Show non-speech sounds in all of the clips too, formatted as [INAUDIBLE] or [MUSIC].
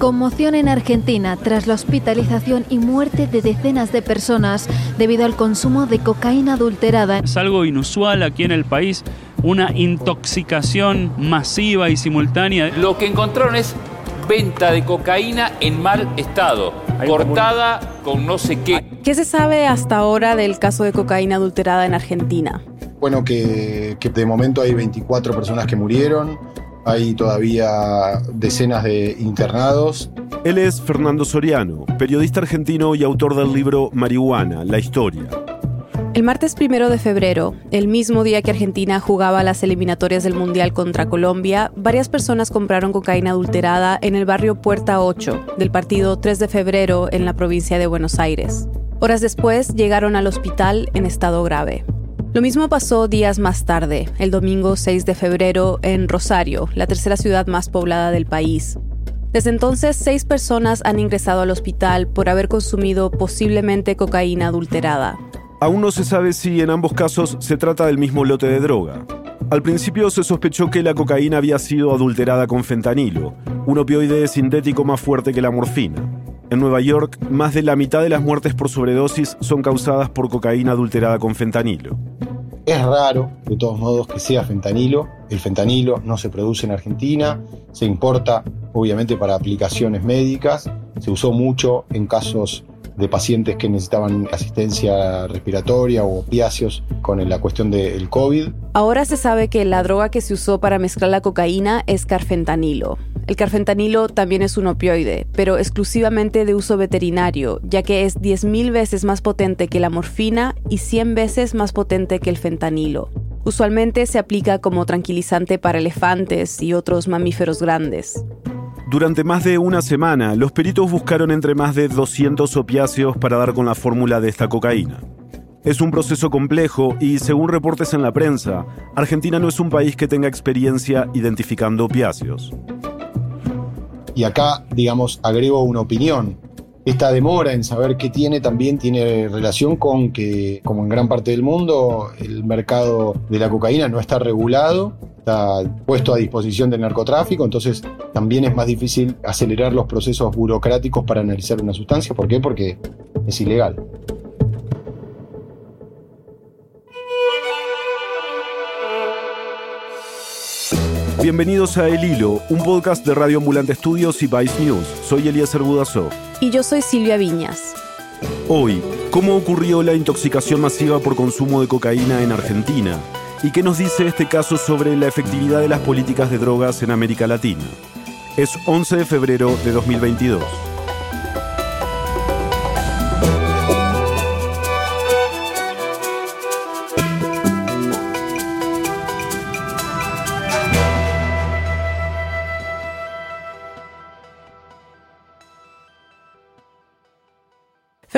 Conmoción en Argentina tras la hospitalización y muerte de decenas de personas debido al consumo de cocaína adulterada. Es algo inusual aquí en el país, una intoxicación masiva y simultánea. Lo que encontraron es venta de cocaína en mal estado, cortada con no sé qué. ¿Qué se sabe hasta ahora del caso de cocaína adulterada en Argentina? Bueno, que, que de momento hay 24 personas que murieron, hay todavía decenas de internados. Él es Fernando Soriano, periodista argentino y autor del libro Marihuana, la historia. El martes primero de febrero, el mismo día que Argentina jugaba las eliminatorias del Mundial contra Colombia, varias personas compraron cocaína adulterada en el barrio Puerta 8 del partido 3 de febrero en la provincia de Buenos Aires. Horas después llegaron al hospital en estado grave. Lo mismo pasó días más tarde, el domingo 6 de febrero, en Rosario, la tercera ciudad más poblada del país. Desde entonces, seis personas han ingresado al hospital por haber consumido posiblemente cocaína adulterada. Aún no se sabe si en ambos casos se trata del mismo lote de droga. Al principio se sospechó que la cocaína había sido adulterada con fentanilo, un opioide sintético más fuerte que la morfina. En Nueva York, más de la mitad de las muertes por sobredosis son causadas por cocaína adulterada con fentanilo. Es raro, de todos modos, que sea fentanilo. El fentanilo no se produce en Argentina, se importa obviamente para aplicaciones médicas, se usó mucho en casos de pacientes que necesitaban asistencia respiratoria o opiáceos con la cuestión del COVID. Ahora se sabe que la droga que se usó para mezclar la cocaína es carfentanilo. El carfentanilo también es un opioide, pero exclusivamente de uso veterinario, ya que es 10.000 veces más potente que la morfina y 100 veces más potente que el fentanilo. Usualmente se aplica como tranquilizante para elefantes y otros mamíferos grandes. Durante más de una semana, los peritos buscaron entre más de 200 opiáceos para dar con la fórmula de esta cocaína. Es un proceso complejo y, según reportes en la prensa, Argentina no es un país que tenga experiencia identificando opiáceos. Y acá, digamos, agrego una opinión. Esta demora en saber qué tiene también tiene relación con que, como en gran parte del mundo, el mercado de la cocaína no está regulado está puesto a disposición del narcotráfico, entonces también es más difícil acelerar los procesos burocráticos para analizar una sustancia. ¿Por qué? Porque es ilegal. Bienvenidos a El Hilo, un podcast de Radio Ambulante Estudios y Vice News. Soy Eliezer Budazó. Y yo soy Silvia Viñas. Hoy, ¿cómo ocurrió la intoxicación masiva por consumo de cocaína en Argentina? ¿Y qué nos dice este caso sobre la efectividad de las políticas de drogas en América Latina? Es 11 de febrero de 2022.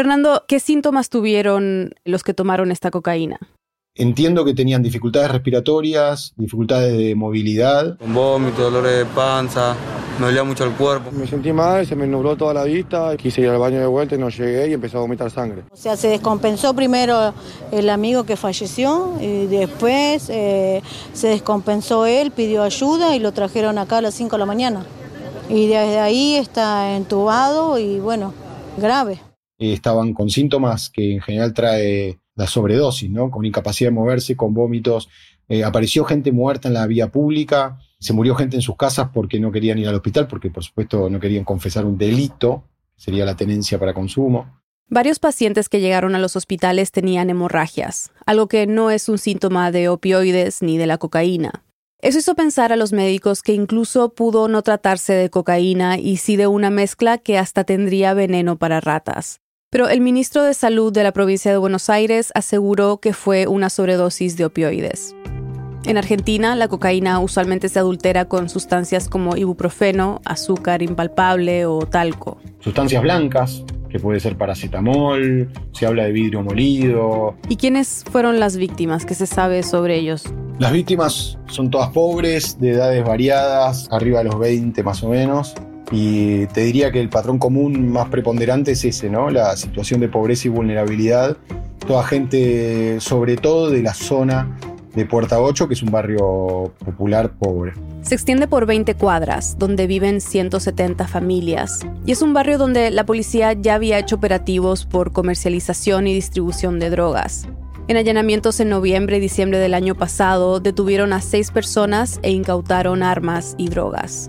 Fernando, ¿qué síntomas tuvieron los que tomaron esta cocaína? Entiendo que tenían dificultades respiratorias, dificultades de movilidad. Con vómito, dolores de panza, me dolía mucho el cuerpo. Me sentí mal, se me nubló toda la vista, quise ir al baño de vuelta y no llegué y empecé a vomitar sangre. O sea, se descompensó primero el amigo que falleció y después eh, se descompensó él, pidió ayuda y lo trajeron acá a las 5 de la mañana. Y desde ahí está entubado y bueno, grave. Estaban con síntomas que en general trae la sobredosis, ¿no? Con incapacidad de moverse, con vómitos. Eh, apareció gente muerta en la vía pública, se murió gente en sus casas porque no querían ir al hospital, porque por supuesto no querían confesar un delito, sería la tenencia para consumo. Varios pacientes que llegaron a los hospitales tenían hemorragias, algo que no es un síntoma de opioides ni de la cocaína. Eso hizo pensar a los médicos que incluso pudo no tratarse de cocaína y sí de una mezcla que hasta tendría veneno para ratas. Pero el ministro de Salud de la provincia de Buenos Aires aseguró que fue una sobredosis de opioides. En Argentina, la cocaína usualmente se adultera con sustancias como ibuprofeno, azúcar impalpable o talco. Sustancias blancas, que puede ser paracetamol, se habla de vidrio molido. ¿Y quiénes fueron las víctimas? ¿Qué se sabe sobre ellos? Las víctimas son todas pobres, de edades variadas, arriba de los 20 más o menos. Y te diría que el patrón común más preponderante es ese, ¿no? La situación de pobreza y vulnerabilidad. Toda gente, sobre todo de la zona de Puerta 8, que es un barrio popular pobre. Se extiende por 20 cuadras, donde viven 170 familias, y es un barrio donde la policía ya había hecho operativos por comercialización y distribución de drogas. En allanamientos en noviembre y diciembre del año pasado, detuvieron a seis personas e incautaron armas y drogas.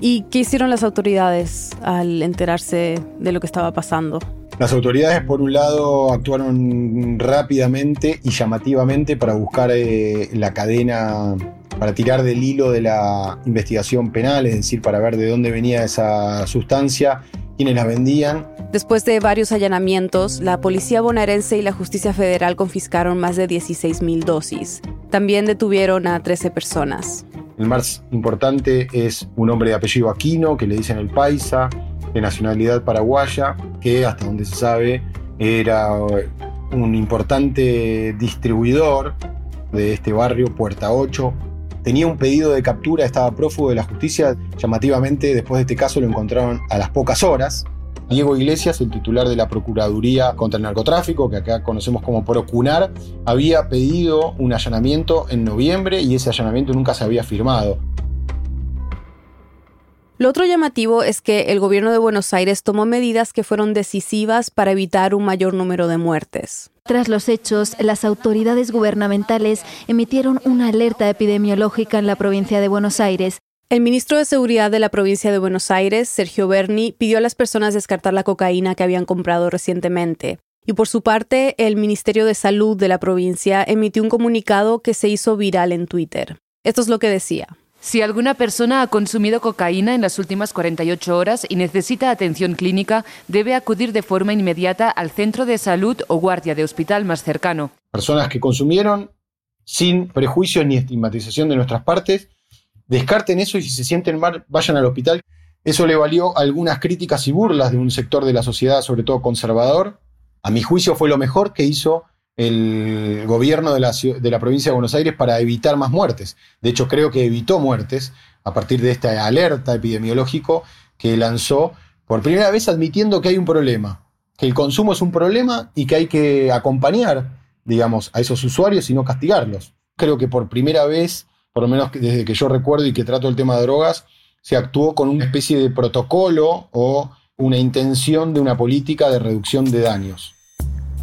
¿Y qué hicieron las autoridades al enterarse de lo que estaba pasando? Las autoridades, por un lado, actuaron rápidamente y llamativamente para buscar eh, la cadena, para tirar del hilo de la investigación penal, es decir, para ver de dónde venía esa sustancia, quiénes la vendían. Después de varios allanamientos, la policía bonaerense y la justicia federal confiscaron más de 16.000 dosis. También detuvieron a 13 personas. El más importante es un hombre de apellido Aquino, que le dicen el Paisa, de nacionalidad paraguaya, que hasta donde se sabe era un importante distribuidor de este barrio, Puerta 8. Tenía un pedido de captura, estaba prófugo de la justicia. Llamativamente, después de este caso lo encontraron a las pocas horas. Diego Iglesias, el titular de la Procuraduría contra el Narcotráfico, que acá conocemos como Procunar, había pedido un allanamiento en noviembre y ese allanamiento nunca se había firmado. Lo otro llamativo es que el gobierno de Buenos Aires tomó medidas que fueron decisivas para evitar un mayor número de muertes. Tras los hechos, las autoridades gubernamentales emitieron una alerta epidemiológica en la provincia de Buenos Aires el ministro de Seguridad de la provincia de Buenos Aires, Sergio Berni, pidió a las personas descartar la cocaína que habían comprado recientemente. Y por su parte, el Ministerio de Salud de la provincia emitió un comunicado que se hizo viral en Twitter. Esto es lo que decía. Si alguna persona ha consumido cocaína en las últimas 48 horas y necesita atención clínica, debe acudir de forma inmediata al centro de salud o guardia de hospital más cercano. Personas que consumieron sin prejuicios ni estigmatización de nuestras partes descarten eso y si se sienten mal, vayan al hospital. Eso le valió algunas críticas y burlas de un sector de la sociedad, sobre todo conservador. A mi juicio fue lo mejor que hizo el gobierno de la, provincia de Buenos Aires para evitar más muertes. De hecho, creo que evitó muertes a partir de esta alerta epidemiológico que lanzó por primera vez admitiendo que hay un problema, que el consumo es un problema y que hay que acompañar, digamos, a esos usuarios y no castigarlos. Creo que por primera vez por lo menos desde que yo recuerdo y que trato el tema de drogas, se actuó con una especie de protocolo o una intención de una política de reducción de daños.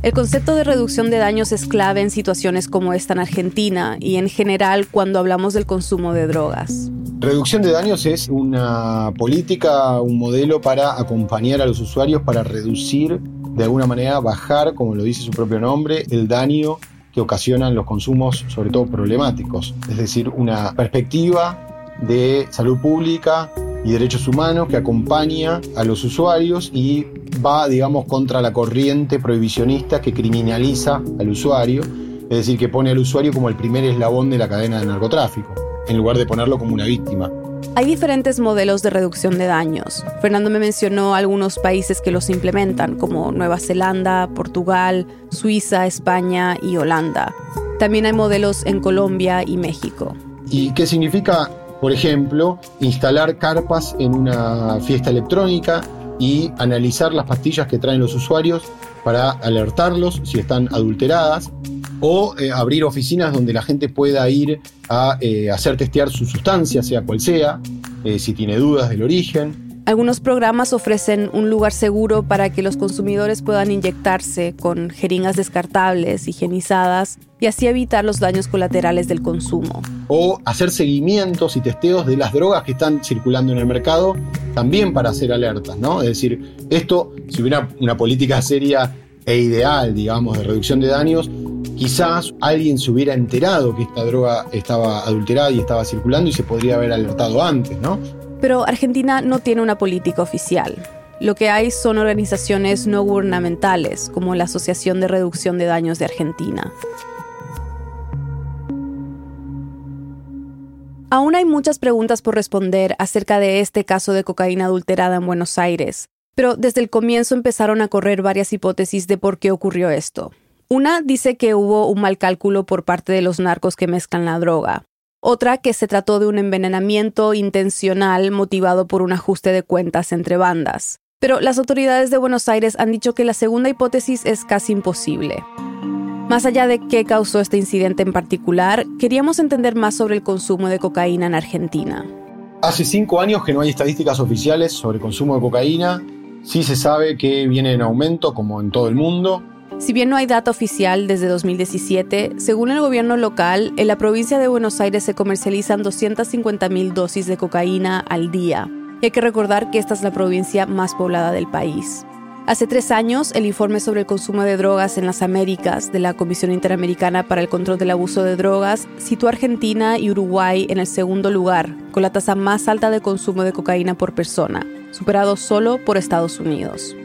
El concepto de reducción de daños es clave en situaciones como esta en Argentina y en general cuando hablamos del consumo de drogas. Reducción de daños es una política, un modelo para acompañar a los usuarios para reducir, de alguna manera bajar, como lo dice su propio nombre, el daño que ocasionan los consumos, sobre todo problemáticos. Es decir, una perspectiva de salud pública y derechos humanos que acompaña a los usuarios y va, digamos, contra la corriente prohibicionista que criminaliza al usuario, es decir, que pone al usuario como el primer eslabón de la cadena de narcotráfico, en lugar de ponerlo como una víctima. Hay diferentes modelos de reducción de daños. Fernando me mencionó algunos países que los implementan, como Nueva Zelanda, Portugal, Suiza, España y Holanda. También hay modelos en Colombia y México. ¿Y qué significa, por ejemplo, instalar carpas en una fiesta electrónica y analizar las pastillas que traen los usuarios para alertarlos si están adulteradas? O eh, abrir oficinas donde la gente pueda ir a eh, hacer testear su sustancia, sea cual sea, eh, si tiene dudas del origen. Algunos programas ofrecen un lugar seguro para que los consumidores puedan inyectarse con jeringas descartables, higienizadas y así evitar los daños colaterales del consumo. O hacer seguimientos y testeos de las drogas que están circulando en el mercado, también para hacer alertas, ¿no? Es decir, esto, si hubiera una política seria e ideal, digamos, de reducción de daños, quizás alguien se hubiera enterado que esta droga estaba adulterada y estaba circulando y se podría haber alertado antes, ¿no? Pero Argentina no tiene una política oficial. Lo que hay son organizaciones no gubernamentales, como la Asociación de Reducción de Daños de Argentina. Aún hay muchas preguntas por responder acerca de este caso de cocaína adulterada en Buenos Aires, pero desde el comienzo empezaron a correr varias hipótesis de por qué ocurrió esto. Una dice que hubo un mal cálculo por parte de los narcos que mezclan la droga. Otra que se trató de un envenenamiento intencional motivado por un ajuste de cuentas entre bandas. Pero las autoridades de Buenos Aires han dicho que la segunda hipótesis es casi imposible. Más allá de qué causó este incidente en particular, queríamos entender más sobre el consumo de cocaína en Argentina. Hace cinco años que no hay estadísticas oficiales sobre consumo de cocaína. Sí se sabe que viene en aumento, como en todo el mundo. Si bien no hay data oficial desde 2017, según el gobierno local, en la provincia de Buenos Aires se comercializan 250.000 dosis de cocaína al día. Y hay que recordar que esta es la provincia más poblada del país. Hace tres años, el informe sobre el consumo de drogas en las Américas de la Comisión Interamericana para el Control del Abuso de Drogas situó a Argentina y Uruguay en el segundo lugar, con la tasa más alta de consumo de cocaína por persona, superado solo por Estados Unidos.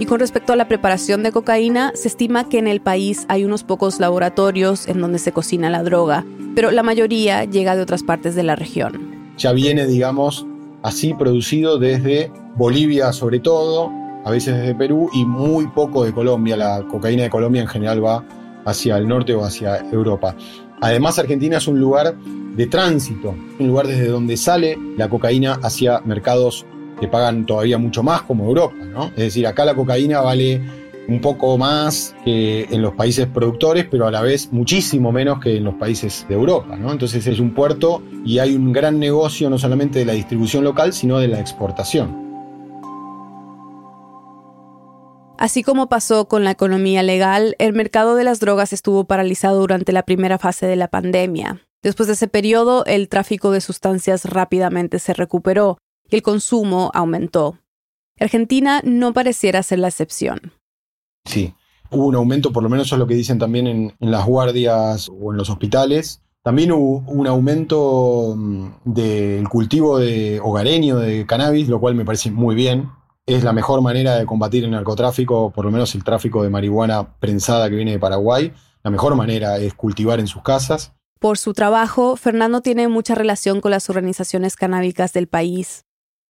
Y con respecto a la preparación de cocaína, se estima que en el país hay unos pocos laboratorios en donde se cocina la droga, pero la mayoría llega de otras partes de la región. Ya viene, digamos, así producido desde Bolivia sobre todo, a veces desde Perú y muy poco de Colombia. La cocaína de Colombia en general va hacia el norte o hacia Europa. Además, Argentina es un lugar de tránsito, un lugar desde donde sale la cocaína hacia mercados que pagan todavía mucho más como Europa, ¿no? Es decir, acá la cocaína vale un poco más que en los países productores, pero a la vez muchísimo menos que en los países de Europa, ¿no? Entonces es un puerto y hay un gran negocio no solamente de la distribución local, sino de la exportación. Así como pasó con la economía legal, el mercado de las drogas estuvo paralizado durante la primera fase de la pandemia. Después de ese periodo, el tráfico de sustancias rápidamente se recuperó y el consumo aumentó. Argentina no pareciera ser la excepción. Sí, hubo un aumento, por lo menos eso es lo que dicen también en, las guardias o en los hospitales. También hubo un aumento mm, del cultivo de hogareño de cannabis, lo cual me parece muy bien. Es la mejor manera de combatir el narcotráfico, por lo menos el tráfico de marihuana prensada que viene de Paraguay. La mejor manera es cultivar en sus casas. Por su trabajo, Fernando tiene mucha relación con las organizaciones canábicas del país.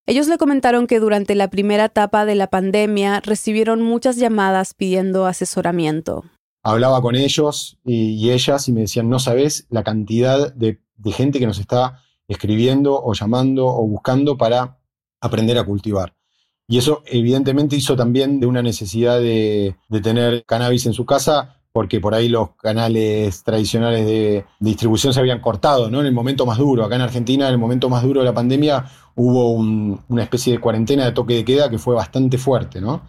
Ellos le comentaron que durante la primera etapa de la pandemia recibieron muchas llamadas pidiendo asesoramiento. Hablaba con ellos y, ellas y me decían, no sabes la cantidad de, gente que nos está escribiendo o llamando o buscando para aprender a cultivar. Y eso evidentemente hizo también de una necesidad de, de, tener cannabis en su casa porque por ahí los canales tradicionales de, distribución se habían cortado, ¿no? En el momento más duro. Acá en Argentina, en el momento más duro de la pandemia, hubo una especie de cuarentena de toque de queda que fue bastante fuerte, ¿no?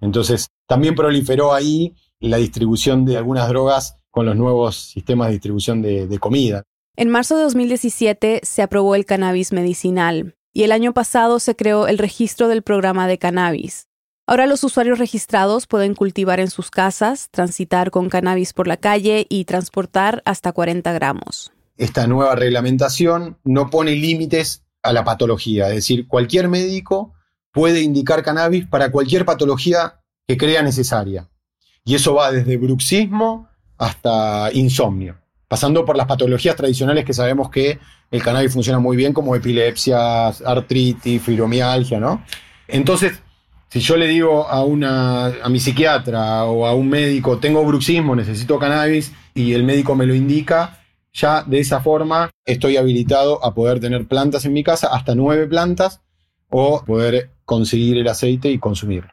Entonces, también proliferó ahí la distribución de algunas drogas con los nuevos sistemas de distribución de, comida. En marzo de 2017 se aprobó el cannabis medicinal y el año pasado se creó el registro del programa de cannabis. Ahora los usuarios registrados pueden cultivar en sus casas, transitar con cannabis por la calle y transportar hasta 40 gramos. Esta nueva reglamentación no pone límites a la patología, es decir, cualquier médico puede indicar cannabis para cualquier patología que crea necesaria. Y eso va desde bruxismo hasta insomnio, pasando por las patologías tradicionales que sabemos que el cannabis funciona muy bien, como epilepsia, artritis, fibromialgia, ¿no? Entonces, si yo le digo a, una, a mi psiquiatra o a un médico, tengo bruxismo, necesito cannabis, y el médico me lo indica, ya de esa forma estoy habilitado a poder tener plantas en mi casa, hasta nueve plantas, o poder conseguir el aceite y consumirlo.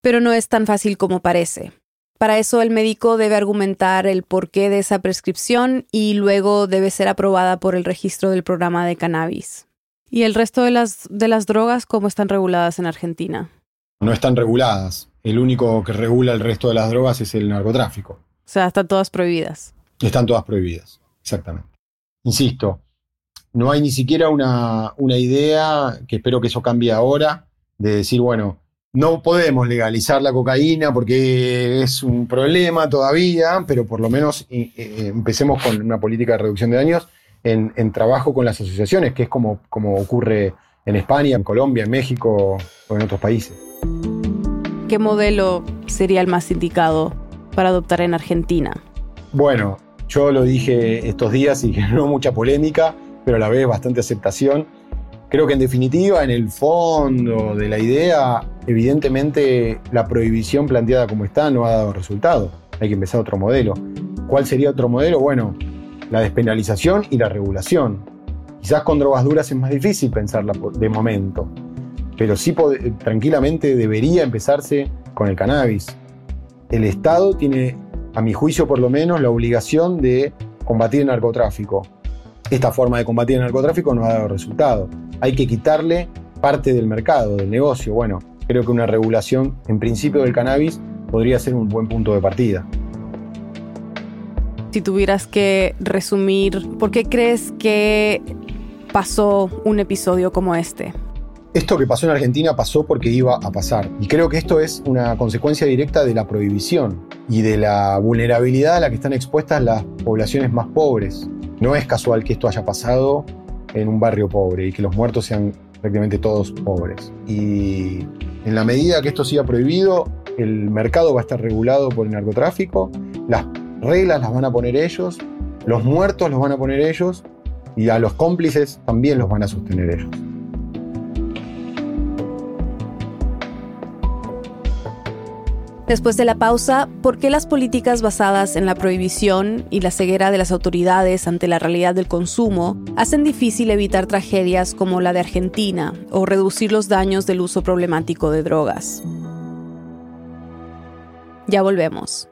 Pero no es tan fácil como parece. Para eso el médico debe argumentar el porqué de esa prescripción y luego debe ser aprobada por el registro del programa de cannabis. ¿Y el resto de las, de las drogas cómo están reguladas en Argentina? No están reguladas. El único que regula el resto de las drogas es el narcotráfico. O sea, están todas prohibidas. Están todas prohibidas, exactamente. Insisto, no hay ni siquiera una, una idea, que espero que eso cambie ahora, de decir, bueno, no podemos legalizar la cocaína porque es un problema todavía, pero por lo menos eh, eh, empecemos con una política de reducción de daños en, en, trabajo con las asociaciones, que es como, como ocurre en España, en Colombia, en México o en otros países. ¿Qué modelo sería el más indicado para adoptar en Argentina? Bueno, yo lo dije estos días y [LAUGHS] generó mucha polémica, pero a la vez bastante aceptación. Creo que en definitiva, en el fondo de la idea, evidentemente la prohibición planteada como está no ha dado resultado. Hay que empezar otro modelo. ¿Cuál sería otro modelo? Bueno, la despenalización y la regulación. Quizás con drogas duras es más difícil pensarla de momento, pero sí tranquilamente debería empezarse con el cannabis. El Estado tiene a mi juicio por lo menos, la obligación de combatir el narcotráfico. Esta forma de combatir el narcotráfico no ha dado resultado. Hay que quitarle parte del mercado, del negocio. Bueno, creo que una regulación en principio del cannabis podría ser un buen punto de partida. Si tuvieras que resumir, ¿por qué crees que pasó un episodio como este? Esto que pasó en Argentina pasó porque iba a pasar. Y creo que esto es una consecuencia directa de la prohibición y de la vulnerabilidad a la que están expuestas las poblaciones más pobres. No es casual que esto haya pasado en un barrio pobre y que los muertos sean prácticamente todos pobres. Y en la medida que esto siga prohibido, el mercado va a estar regulado por el narcotráfico, las reglas las van a poner ellos, los muertos los van a poner ellos y a los cómplices también los van a sostener ellos. Después de la pausa, ¿por qué las políticas basadas en la prohibición y la ceguera de las autoridades ante la realidad del consumo hacen difícil evitar tragedias como la de Argentina o reducir los daños del uso problemático de drogas? Ya volvemos.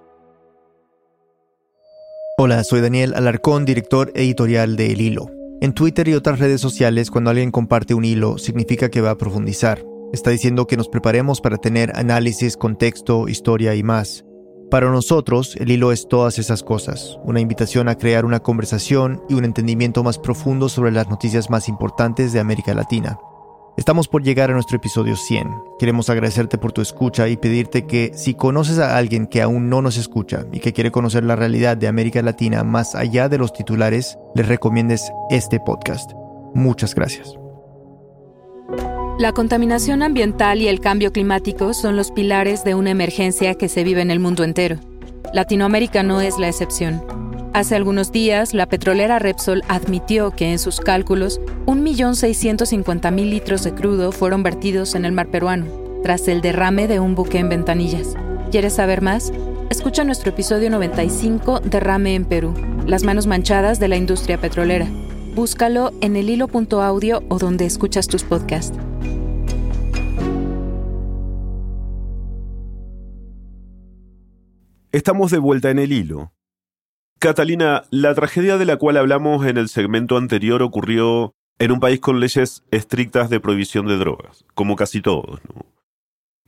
Hola, soy Daniel Alarcón, director editorial de El Hilo. En Twitter y otras redes sociales, cuando alguien comparte un hilo, significa que va a profundizar. Está diciendo que nos preparemos para tener análisis, contexto, historia y más. Para nosotros, el hilo es todas esas cosas, una invitación a crear una conversación y un entendimiento más profundo sobre las noticias más importantes de América Latina. Estamos por llegar a nuestro episodio 100. Queremos agradecerte por tu escucha y pedirte que si conoces a alguien que aún no nos escucha y que quiere conocer la realidad de América Latina más allá de los titulares, les recomiendes este podcast. Muchas gracias. La contaminación ambiental y el cambio climático son los pilares de una emergencia que se vive en el mundo entero. Latinoamérica no es la excepción. Hace algunos días, la petrolera Repsol admitió que en sus cálculos, 1.650.000 litros de crudo fueron vertidos en el mar peruano, tras el derrame de un buque en ventanillas. ¿Quieres saber más? Escucha nuestro episodio 95, Derrame en Perú, las manos manchadas de la industria petrolera. Búscalo en el hilo.audio o donde escuchas tus podcasts. Estamos de vuelta en el hilo. Catalina, la tragedia de la cual hablamos en el segmento anterior ocurrió en un país con leyes estrictas de prohibición de drogas, como casi todos.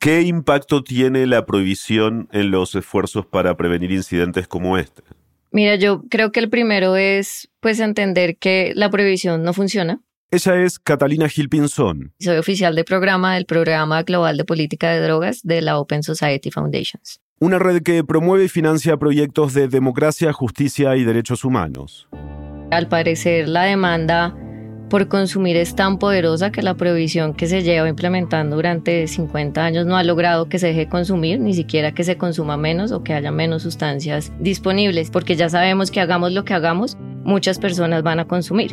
¿Qué impacto tiene la prohibición en los esfuerzos para prevenir incidentes como este? Mira, yo creo que el primero es pues entender que la prohibición no funciona. Ella es Catalina Gil Pinzón. Soy oficial de programa del Programa Global de Política de Drogas de la Open Society Foundations una red que promueve y financia proyectos de democracia, justicia y derechos humanos. Al parecer, la demanda por consumir es tan poderosa que la prohibición que se lleva implementando durante 50 años no ha logrado que se deje consumir, ni siquiera que se consuma menos o que haya menos sustancias disponibles, porque ya sabemos que hagamos lo que hagamos, muchas personas van a consumir.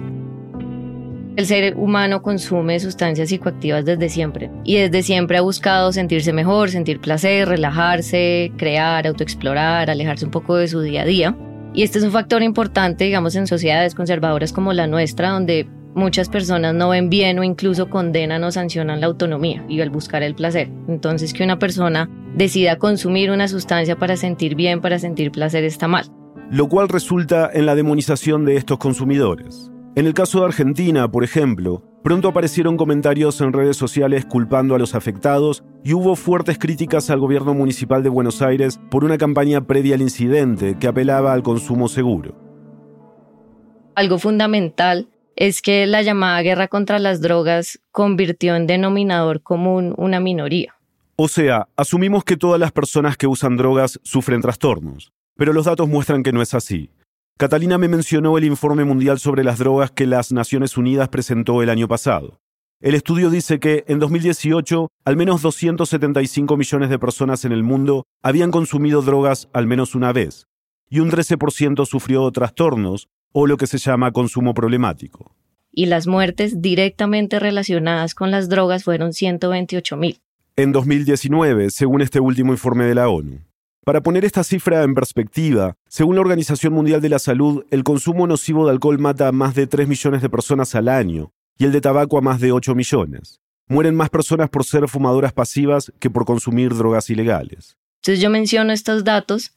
El ser humano consume sustancias psicoactivas desde siempre y desde siempre ha buscado sentirse mejor, sentir placer, relajarse, crear, autoexplorar, alejarse un poco de su día a día. Y este es un factor importante, digamos, en sociedades conservadoras como la nuestra, donde muchas personas no ven bien o incluso condenan o sancionan la autonomía y el buscar el placer. Entonces que una persona decida consumir una sustancia para sentir bien, para sentir placer, está mal. Lo cual resulta en la demonización de estos consumidores. En el caso de Argentina, por ejemplo, pronto aparecieron comentarios en redes sociales culpando a los afectados y hubo fuertes críticas al gobierno municipal de Buenos Aires por una campaña previa al incidente que apelaba al consumo seguro. Algo fundamental es que la llamada guerra contra las drogas convirtió en denominador común una minoría. O sea, asumimos que todas las personas que usan drogas sufren trastornos, pero los datos muestran que no es así. Catalina me mencionó el informe mundial sobre las drogas que las Naciones Unidas presentó el año pasado. El estudio dice que en 2018 al menos 275 millones de personas en el mundo habían consumido drogas al menos una vez, y un 13% sufrió trastornos o lo que se llama consumo problemático. Y las muertes directamente relacionadas con las drogas fueron 128 mil. En 2019, según este último informe de la ONU. Para poner esta cifra en perspectiva, según la Organización Mundial de la Salud, el consumo nocivo de alcohol mata a más de 3 millones de personas al año y el de tabaco a más de 8 millones. Mueren más personas por ser fumadoras pasivas que por consumir drogas ilegales. Entonces yo menciono estos datos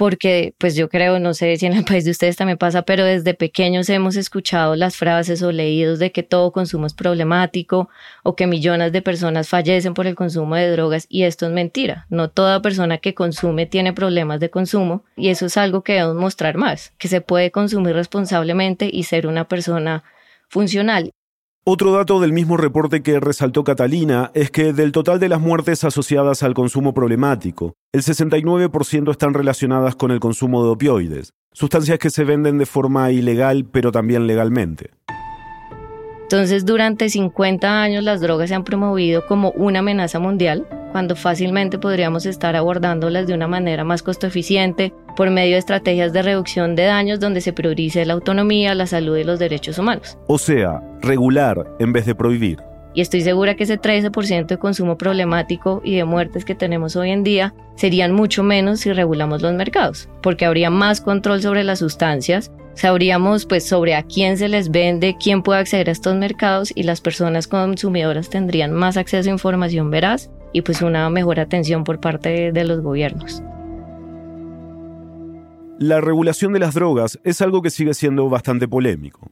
porque pues yo creo, no sé si en el [LAUGHS] país de ustedes también pasa, pero desde pequeños hemos escuchado las frases o leídos de que todo consumo es problemático o que millones de personas fallecen por el consumo de drogas y esto es mentira. No toda persona que consume tiene problemas de consumo y eso es algo que debemos mostrar más, que se puede consumir responsablemente y ser una persona funcional. Otro dato del mismo reporte que resaltó Catalina es que del total de las muertes asociadas al consumo problemático, el 69% están relacionadas con el consumo de opioides, sustancias que se venden de forma ilegal pero también legalmente. Entonces, durante 50 años las drogas se han promovido como una amenaza mundial cuando fácilmente podríamos estar abordándolas de una manera más costo eficiente por medio de estrategias de reducción de daños donde se priorice la autonomía, la salud y los derechos humanos. O sea, regular en vez de prohibir. Y estoy segura que ese 13% de consumo problemático y de muertes que tenemos hoy en día serían mucho menos si regulamos los mercados, porque habría más control sobre las sustancias, sabríamos pues sobre a quién se les vende, quién puede acceder a estos mercados y las personas consumidoras tendrían más acceso a información veraz y pues una mejor atención por parte de los gobiernos. La regulación de las drogas es algo que sigue siendo bastante polémico.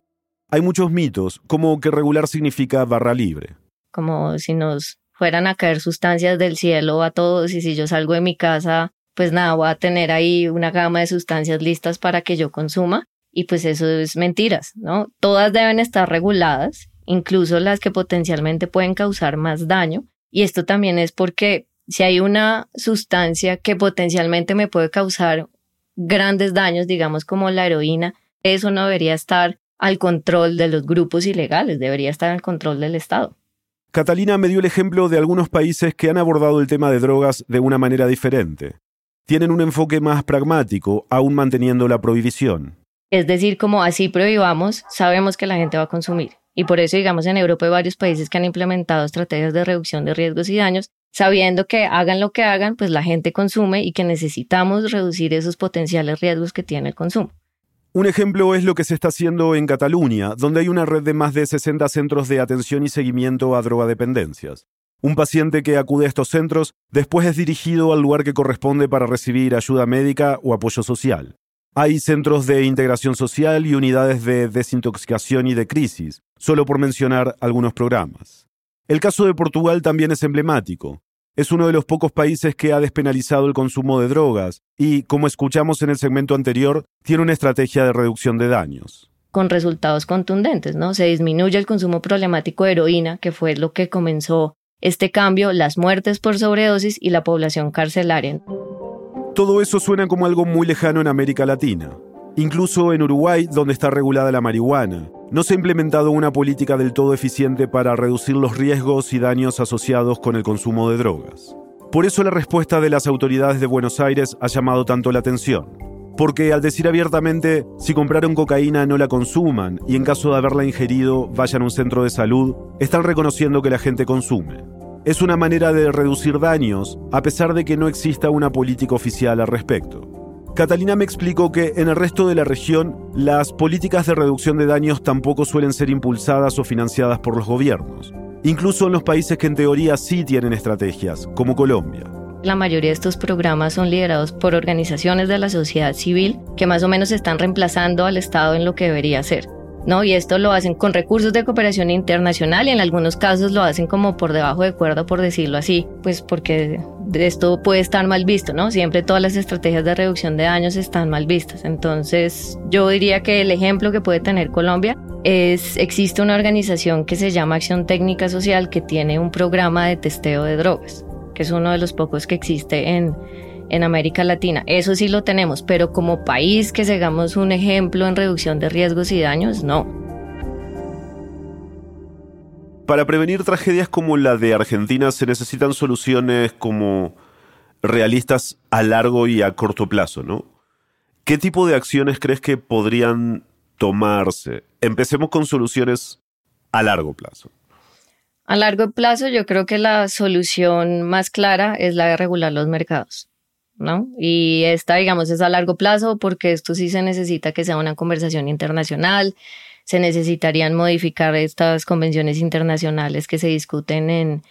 Hay muchos mitos, como que regular significa barra libre. Como si nos fueran a caer sustancias del cielo a todos y si yo salgo de mi casa, pues nada, voy a tener ahí una gama de sustancias listas para que yo consuma y pues eso es mentiras, ¿no? Todas deben estar reguladas, incluso las que potencialmente pueden causar más daño y esto también es porque si hay una sustancia que potencialmente me puede causar grandes daños, digamos como la heroína, eso no debería estar al control de los grupos ilegales, debería estar al control del Estado. Catalina me dio el ejemplo de algunos países que han abordado el tema de drogas de una manera diferente. Tienen un enfoque más pragmático, aún manteniendo la prohibición. Es decir, como así prohibamos, sabemos que la gente va a consumir. Y por eso, digamos, en Europa hay varios países que han implementado estrategias de reducción de riesgos y daños, sabiendo que hagan lo que hagan, pues la gente consume y que necesitamos reducir esos potenciales riesgos que tiene el consumo. Un ejemplo es lo que se está haciendo en Cataluña, donde hay una red de más de 60 centros de atención y seguimiento a drogadependencias. Un paciente que acude a estos centros después es dirigido al lugar que corresponde para recibir ayuda médica o apoyo social. Hay centros de integración social y unidades de desintoxicación y de crisis, solo por mencionar algunos programas. El caso de Portugal también es emblemático. Es uno de los pocos países que ha despenalizado el consumo de drogas y, como escuchamos en el segmento anterior, tiene una estrategia de reducción de daños. Con resultados contundentes, ¿no? Se disminuye el consumo problemático de heroína, que fue lo que comenzó este cambio, las muertes por sobredosis y la población carcelaria. Todo eso suena como algo muy lejano en América Latina. Incluso en Uruguay, donde está regulada la marihuana, no se ha implementado una política del todo eficiente para reducir los riesgos y daños asociados con el consumo de drogas. Por eso la respuesta de las autoridades de Buenos Aires ha llamado tanto la atención. Porque al decir abiertamente, si compraron cocaína no la consuman y en caso de haberla ingerido vayan a un centro de salud, están reconociendo que la gente consume. Es una manera de reducir daños, a pesar de que no exista una política oficial al respecto. Catalina me explicó que en el resto de la región las políticas de reducción de daños tampoco suelen ser impulsadas o financiadas por los gobiernos, incluso en los países que en teoría sí tienen estrategias, como Colombia. La mayoría de estos programas son liderados por organizaciones de la sociedad civil que más o menos están reemplazando al Estado en lo que debería ser. ¿No? Y esto lo hacen con recursos de cooperación internacional y en algunos casos lo hacen como por debajo de cuerda, por decirlo así, pues porque esto puede estar mal visto, ¿no? Siempre todas las estrategias de reducción de daños están mal vistas. Entonces, yo diría que el ejemplo que puede tener Colombia es, existe una organización que se llama Acción Técnica Social que tiene un programa de testeo de drogas, que es uno de los pocos que existe en, en América Latina. Eso sí lo tenemos, pero como país que sigamos un ejemplo en reducción de riesgos y daños, no. Para prevenir tragedias como la de Argentina se necesitan soluciones como realistas a largo y a corto plazo, ¿no? ¿Qué tipo de acciones crees que podrían tomarse? Empecemos con soluciones a largo plazo. A largo plazo yo creo que la solución más clara es la de regular los mercados. ¿No? Y esta, digamos, es a largo plazo porque esto sí se necesita que sea una conversación internacional, se necesitarían modificar estas convenciones internacionales que se discuten en,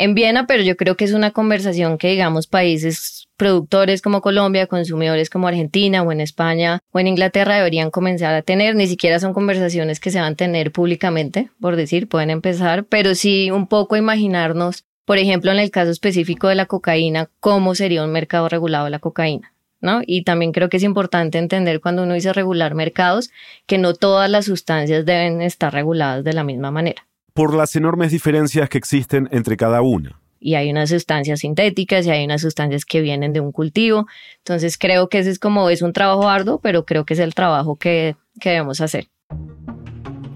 en Viena, pero yo creo que es una conversación que, digamos, países productores como Colombia, consumidores como Argentina o en España o en Inglaterra deberían comenzar a tener. Ni siquiera son conversaciones que se van a tener públicamente, por decir, pueden empezar, pero sí un poco imaginarnos, por ejemplo, en el caso específico de la cocaína, cómo sería un mercado regulado de la cocaína. ¿No? Y también creo que es importante entender cuando uno dice regular mercados que no todas las sustancias deben estar reguladas de la misma manera por las enormes diferencias que existen entre cada una. Y hay unas sustancias sintéticas y hay unas sustancias que vienen de un cultivo. Entonces creo que ese es como, es un trabajo arduo, pero creo que es el trabajo que, que debemos hacer.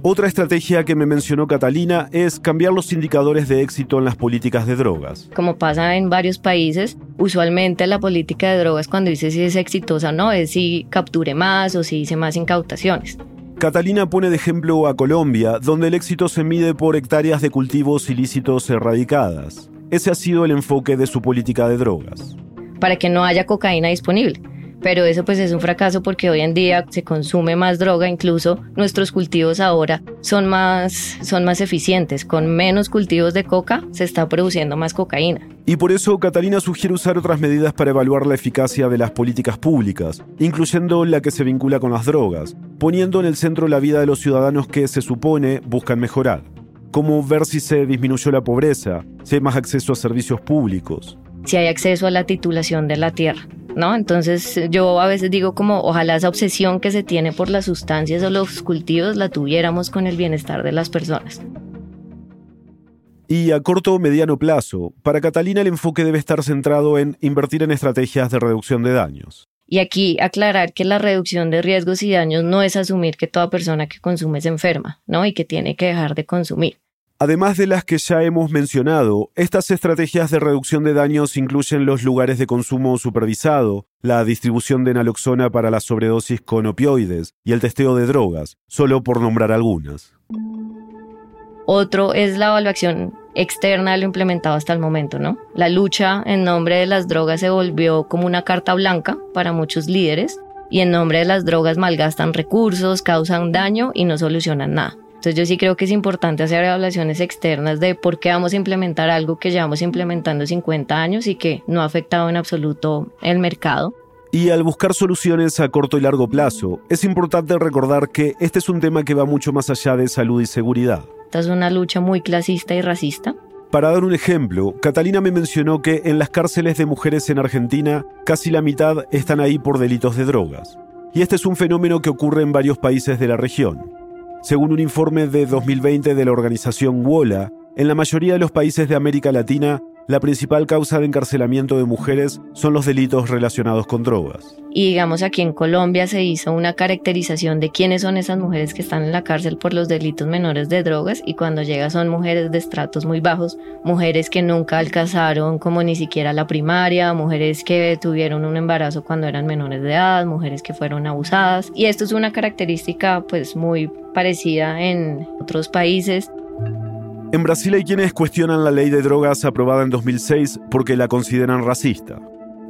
Otra estrategia que me mencionó Catalina es cambiar los indicadores de éxito en las políticas de drogas. Como pasa en varios países, usualmente la política de drogas cuando dice si es exitosa o no es si capture más o si hice más incautaciones. Catalina pone de ejemplo a Colombia, donde el éxito se mide por hectáreas de cultivos ilícitos erradicadas. Ese ha sido el enfoque de su política de drogas. Para que no haya cocaína disponible pero eso pues es un fracaso porque hoy en día se consume más droga, incluso nuestros cultivos ahora son más, son más eficientes, con menos cultivos de coca se está produciendo más cocaína. Y por eso Catalina sugiere usar otras medidas para evaluar la eficacia de las políticas públicas, incluyendo la que se vincula con las drogas, poniendo en el centro la vida de los ciudadanos que se supone buscan mejorar, como ver si se disminuyó la pobreza, si hay más acceso a servicios públicos, si hay acceso a la titulación de la tierra. ¿No? Entonces yo a veces digo como ojalá esa obsesión que se tiene por las sustancias o los cultivos la tuviéramos con el bienestar de las personas. Y a corto o mediano plazo, para Catalina el enfoque debe estar centrado en invertir en estrategias de reducción de daños. Y aquí aclarar que la reducción de riesgos y daños no es asumir que toda persona que consume es enferma, ¿no? Y que tiene que dejar de consumir. Además de las que ya hemos mencionado, estas estrategias de reducción de daños incluyen los lugares de consumo supervisado, la distribución de naloxona para la sobredosis con opioides y el testeo de drogas, solo por nombrar algunas. Otro es la evaluación externa de lo implementado hasta el momento, ¿no? La lucha en nombre de las drogas se volvió como una carta blanca para muchos líderes y en nombre de las drogas malgastan recursos, causan daño y no solucionan nada. Entonces yo sí creo que es importante hacer evaluaciones externas de por qué vamos a implementar algo que llevamos implementando 50 años y que no ha afectado en absoluto el mercado. Y al buscar soluciones a corto y largo plazo, es importante recordar que este es un tema que va mucho más allá de salud y seguridad. Esta es una lucha muy clasista y racista. Para dar un ejemplo, Catalina me mencionó que en las cárceles de mujeres en Argentina, casi la mitad están ahí por delitos de drogas. Y este es un fenómeno que ocurre en varios países de la región. Según un informe de 2020 de la organización WOLA, en la mayoría de los países de América Latina, la principal causa de encarcelamiento de mujeres son los delitos relacionados con drogas. Y digamos aquí en Colombia se hizo una caracterización de quiénes son esas mujeres que están en la cárcel por los delitos menores de drogas y cuando llega son mujeres de estratos muy bajos, mujeres que nunca alcanzaron como ni siquiera la primaria, mujeres que tuvieron un embarazo cuando eran menores de edad, mujeres que fueron abusadas y esto es una característica pues muy parecida en otros países. En Brasil hay quienes cuestionan la ley de drogas aprobada en 2006 porque la consideran racista.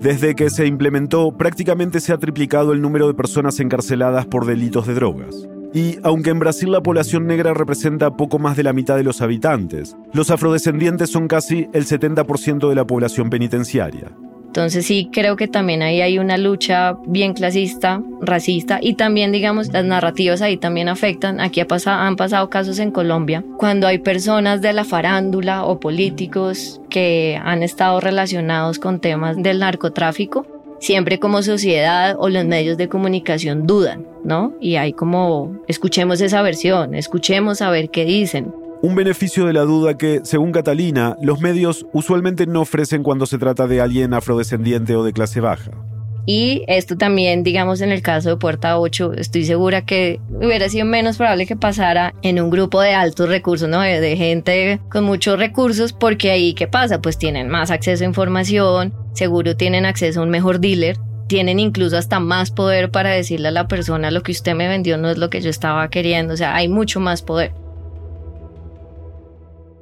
Desde que se implementó, prácticamente se ha triplicado el número de personas encarceladas por delitos de drogas. Y aunque en Brasil la población negra representa poco más de la mitad de los habitantes, los afrodescendientes son casi el 70% de la población penitenciaria. Entonces sí creo que también ahí hay una lucha bien clasista, racista y también digamos las narrativas ahí también afectan. Aquí ha pasado, han pasado casos en Colombia cuando hay personas de la farándula o políticos que han estado relacionados con temas del narcotráfico. Siempre como sociedad o los medios de comunicación dudan, ¿no? Y hay como, escuchemos esa versión, escuchemos a ver qué dicen. Un beneficio de la duda que, según Catalina, los medios usualmente no ofrecen cuando se trata de alguien afrodescendiente o de clase baja. Y esto también, digamos, en el caso de Puerta 8, estoy segura que hubiera sido menos probable que pasara en un grupo de altos recursos, ¿no? De, gente con muchos recursos, porque ahí, ¿qué pasa? Pues tienen más acceso a información, seguro tienen acceso a un mejor dealer, tienen incluso hasta más poder para decirle a la persona lo que usted me vendió no es lo que yo estaba queriendo, o sea, hay mucho más poder.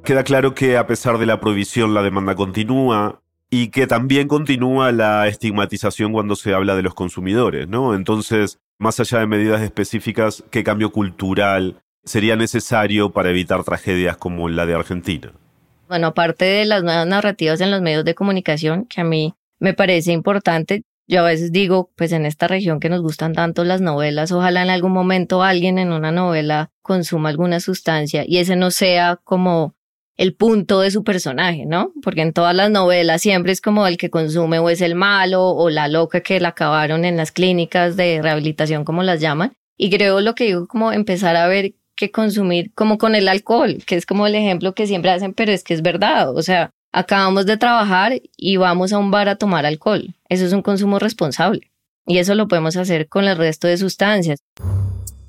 Queda claro que a pesar de la prohibición la demanda continúa y que también continúa la estigmatización cuando se habla de los consumidores, ¿no? Entonces, más allá de medidas específicas, ¿qué cambio cultural sería necesario para evitar tragedias como la de Argentina? Bueno, aparte de las nuevas narrativas en los medios de comunicación, que a mí me parece importante, yo a veces digo, pues en esta región que nos gustan tanto las novelas, ojalá en algún momento alguien en una novela consuma alguna sustancia y ese no sea como el punto de su personaje, ¿no? Porque en todas las novelas siempre es como el que consume o es el malo o la loca que la acabaron en las clínicas de rehabilitación, como las llaman. Y creo lo que digo, como empezar a ver que consumir como con el alcohol, que es como el ejemplo que siempre hacen, pero es que es verdad. O sea, acabamos de trabajar y vamos a un bar a tomar alcohol. Eso es un consumo responsable. Y eso lo podemos hacer con el resto de sustancias.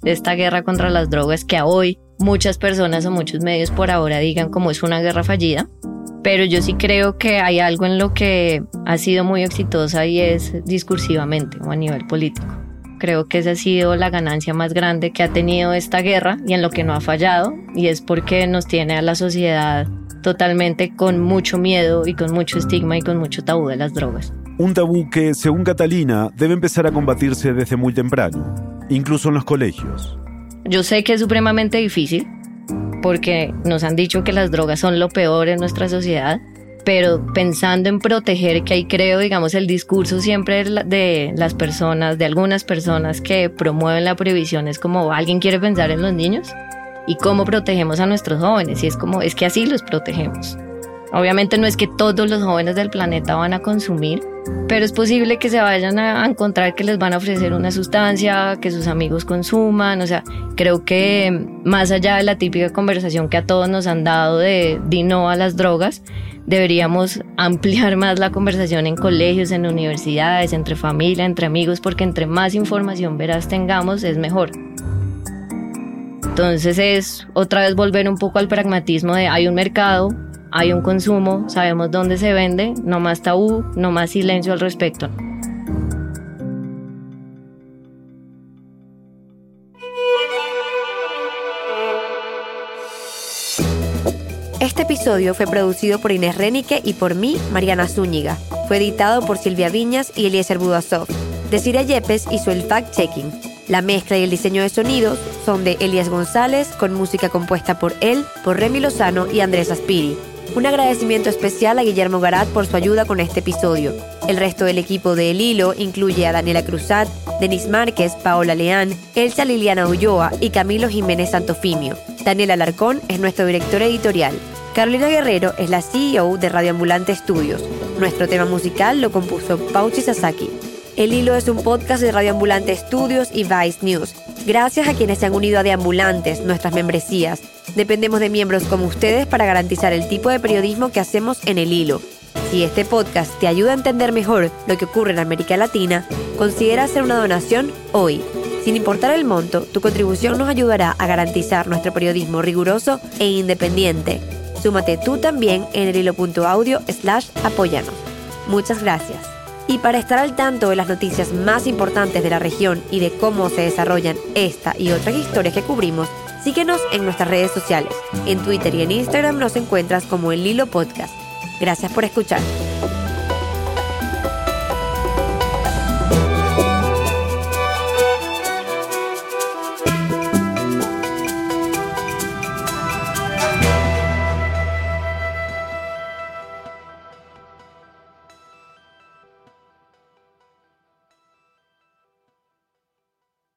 Esta guerra contra las drogas que hoy muchas personas o muchos medios por ahora digan como es una guerra fallida, pero yo sí creo que hay algo en lo que ha sido muy exitosa y es discursivamente o a nivel político. Creo que esa ha sido la ganancia más grande que ha tenido esta guerra y en lo que no ha fallado y es porque nos tiene a la sociedad totalmente con mucho miedo y con mucho estigma y con mucho tabú de las drogas. Un tabú que, según Catalina, debe empezar a combatirse desde muy temprano, incluso en los colegios. Yo sé que es supremamente difícil porque nos han dicho que las drogas son lo peor en nuestra sociedad, pero pensando en proteger, que ahí creo, digamos, el discurso siempre de las personas, de algunas personas que promueven la prohibición es como alguien quiere pensar en los niños y cómo protegemos a nuestros jóvenes. Y es como, es que así los protegemos. Obviamente no es que todos los jóvenes del planeta van a consumir, pero es posible que se vayan a encontrar que les van a ofrecer una sustancia, que sus amigos consuman, o sea, creo que más allá de la típica conversación que a todos nos han dado de di no a las drogas, deberíamos [LAUGHS] ampliar más la conversación en colegios, en universidades, entre familia, entre amigos, porque entre más información veraz tengamos es mejor. Entonces es otra vez volver un poco al pragmatismo de hay un mercado, hay un consumo, sabemos dónde se vende, no más tabú, no más silencio al respecto. Este episodio fue producido por Inés Renique y por mí, Mariana Zúñiga. Fue editado por Silvia Viñas y Eliezer Budasov. Desiree Yepes hizo el fact-checking. La mezcla y el diseño de sonidos son de Elias González, con música compuesta por él, por Remy Lozano y Andrés Aspiri. Un agradecimiento especial a Guillermo Garat por su ayuda con este episodio. El resto del equipo de El Hilo incluye a Daniela Cruzat, Denis Márquez, Paola Leán, Elsa Liliana Ulloa y Camilo Jiménez Santofimio. Daniela Alarcón es nuestro director editorial. Carolina Guerrero es la CEO de Radio Ambulante Studios. Nuestro tema musical lo compuso Pauchi Sasaki. El Hilo es un podcast de Radio Ambulante Estudios y Vice News. Gracias a quienes se han unido a Deambulantes, nuestras membresías. Dependemos de miembros como ustedes para garantizar el tipo de periodismo que hacemos en El Hilo. Si este podcast te ayuda a entender mejor lo que ocurre en América Latina, considera hacer una donación hoy. Sin importar el monto, tu contribución nos ayudará a garantizar nuestro periodismo riguroso e independiente. Súmate tú también en el hilo.audio slash apóyanos. Muchas gracias. Y para estar al tanto de las noticias más importantes de la región y de cómo se desarrollan esta y otras historias que cubrimos, síguenos en nuestras redes sociales. En Twitter y en Instagram nos encuentras como el Lilo Podcast. Gracias por escuchar.